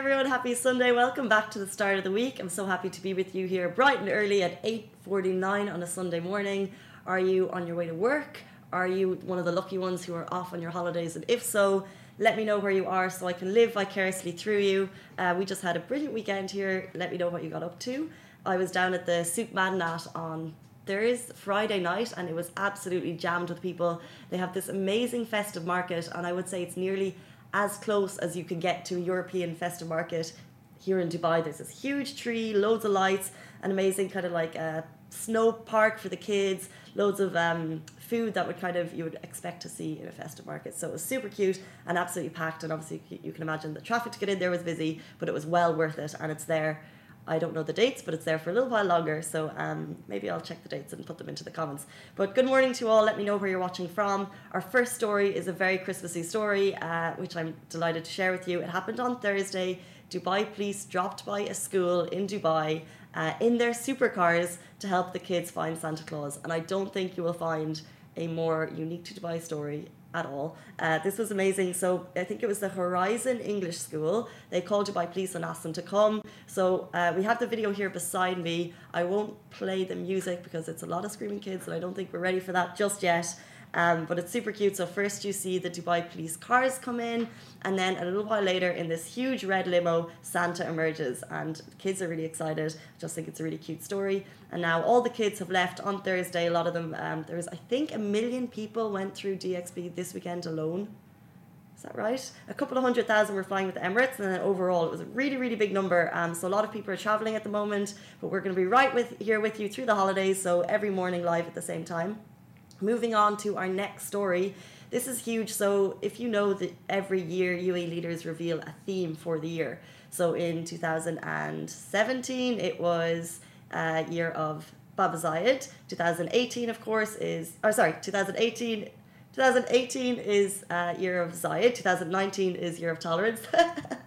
everyone, happy Sunday. Welcome back to the start of the week. I'm so happy to be with you here bright and early at 8:49 on a Sunday morning. Are you on your way to work? Are you one of the lucky ones who are off on your holidays? And if so, let me know where you are so I can live vicariously through you. Uh, we just had a brilliant weekend here. Let me know what you got up to. I was down at the Souk Madinat on Thursday, Friday night, and it was absolutely jammed with people. They have this amazing festive market, and I would say it's nearly as close as you can get to a European festive market here in Dubai. There's this huge tree, loads of lights, an amazing kind of like a snow park for the kids, loads of um, food that would kind of you would expect to see in a festive market. So it was super cute and absolutely packed. And obviously, you can imagine the traffic to get in there was busy, but it was well worth it. And it's there. I don't know the dates, but it's there for a little while longer. So um, maybe I'll check the dates and put them into the comments. But good morning to you all. Let me know where you're watching from. Our first story is a very Christmassy story, uh, which I'm delighted to share with you. It happened on Thursday. Dubai police dropped by a school in Dubai uh, in their supercars to help the kids find Santa Claus. And I don't think you will find a more unique to Dubai story at all. Uh, this was amazing. So I think it was the Horizon English School. They called Dubai Police and asked them to come. So uh, we have the video here beside me. I won't play the music because it's a lot of screaming kids, and I don't think we're ready for that just yet. Um, but it's super cute. So first you see the Dubai police cars come in, and then a little while later, in this huge red limo, Santa emerges, and the kids are really excited. I just think it's a really cute story. And now all the kids have left on Thursday. A lot of them, um, there was I think a million people went through DXB this weekend alone. Is that right? A couple of hundred thousand were flying with the Emirates, and then overall it was a really, really big number. Um, so a lot of people are traveling at the moment, but we're going to be right with here with you through the holidays. So every morning live at the same time. Moving on to our next story. This is huge. So, if you know that every year UAE leaders reveal a theme for the year. So, in 2017, it was a year of Baba Zayed. 2018, of course, is, or sorry, 2018. 2018 is uh, year of Zayed. 2019 is year of tolerance.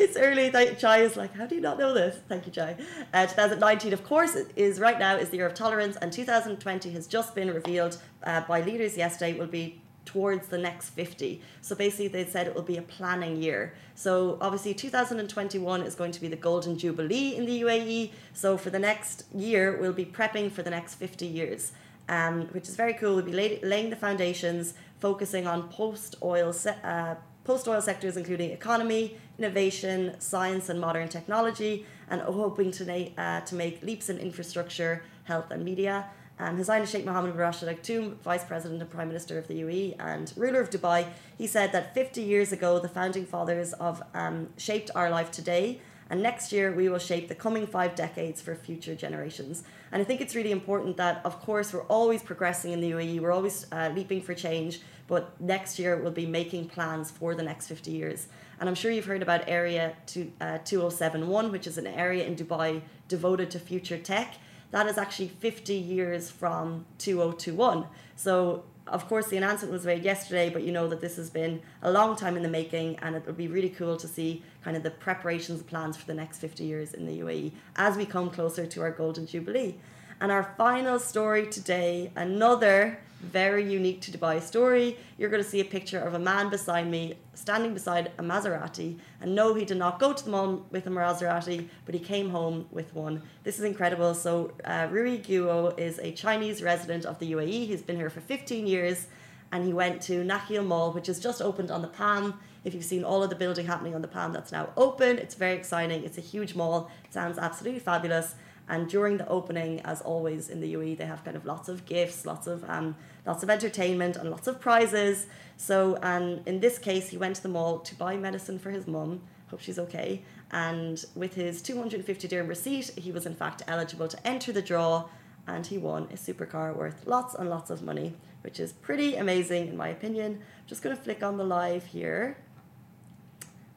it's early. Chai is like, how do you not know this? Thank you, Chai. Uh, 2019, of course, is right now is the year of tolerance, and 2020 has just been revealed uh, by leaders yesterday. Will be towards the next 50. So basically, they said it will be a planning year. So obviously, 2021 is going to be the golden jubilee in the UAE. So for the next year, we'll be prepping for the next 50 years. Um, which is very cool. We'll be lay- laying the foundations, focusing on post oil se- uh, post oil sectors, including economy, innovation, science, and modern technology, and hoping to, uh, to make leaps in infrastructure, health, and media. Um, His Highness Sheikh Mohammed bin Rashid Al Maktoum, Vice President and Prime Minister of the UAE and ruler of Dubai, he said that 50 years ago, the founding fathers of um, shaped our life today, and next year we will shape the coming five decades for future generations. And I think it's really important that, of course, we're always progressing in the UAE, we're always uh, leaping for change, but next year we'll be making plans for the next 50 years. And I'm sure you've heard about Area two, uh, 2071, which is an area in Dubai devoted to future tech. That is actually 50 years from 2021. So, of course, the announcement was made yesterday, but you know that this has been a long time in the making, and it would be really cool to see kind of the preparations plans for the next 50 years in the UAE as we come closer to our Golden Jubilee. And our final story today, another very unique to Dubai story. You're going to see a picture of a man beside me standing beside a Maserati. And no, he did not go to the mall with a Maserati, but he came home with one. This is incredible. So, uh, Rui Guo is a Chinese resident of the UAE. He's been here for 15 years and he went to Nakheel Mall, which has just opened on the Palm. If you've seen all of the building happening on the Palm, that's now open. It's very exciting. It's a huge mall. It sounds absolutely fabulous. And during the opening, as always in the UAE, they have kind of lots of gifts, lots of um, lots of entertainment, and lots of prizes. So, and in this case, he went to the mall to buy medicine for his mum. Hope she's okay. And with his 250 dirham receipt, he was in fact eligible to enter the draw, and he won a supercar worth lots and lots of money, which is pretty amazing in my opinion. I'm just going to flick on the live here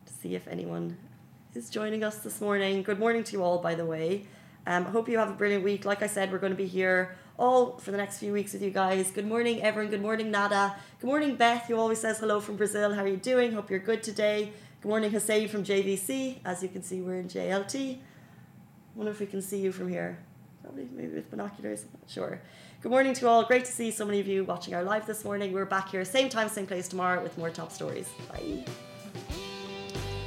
to see if anyone is joining us this morning. Good morning to you all, by the way. Um, I hope you have a brilliant week. Like I said, we're going to be here all for the next few weeks with you guys. Good morning, everyone. Good morning, Nada. Good morning, Beth, who always says hello from Brazil. How are you doing? Hope you're good today. Good morning, Hussein from JVC. As you can see, we're in JLT. wonder if we can see you from here. Probably, maybe with binoculars. I'm not sure. Good morning to all. Great to see so many of you watching our live this morning. We're back here, same time, same place tomorrow with more top stories. Bye.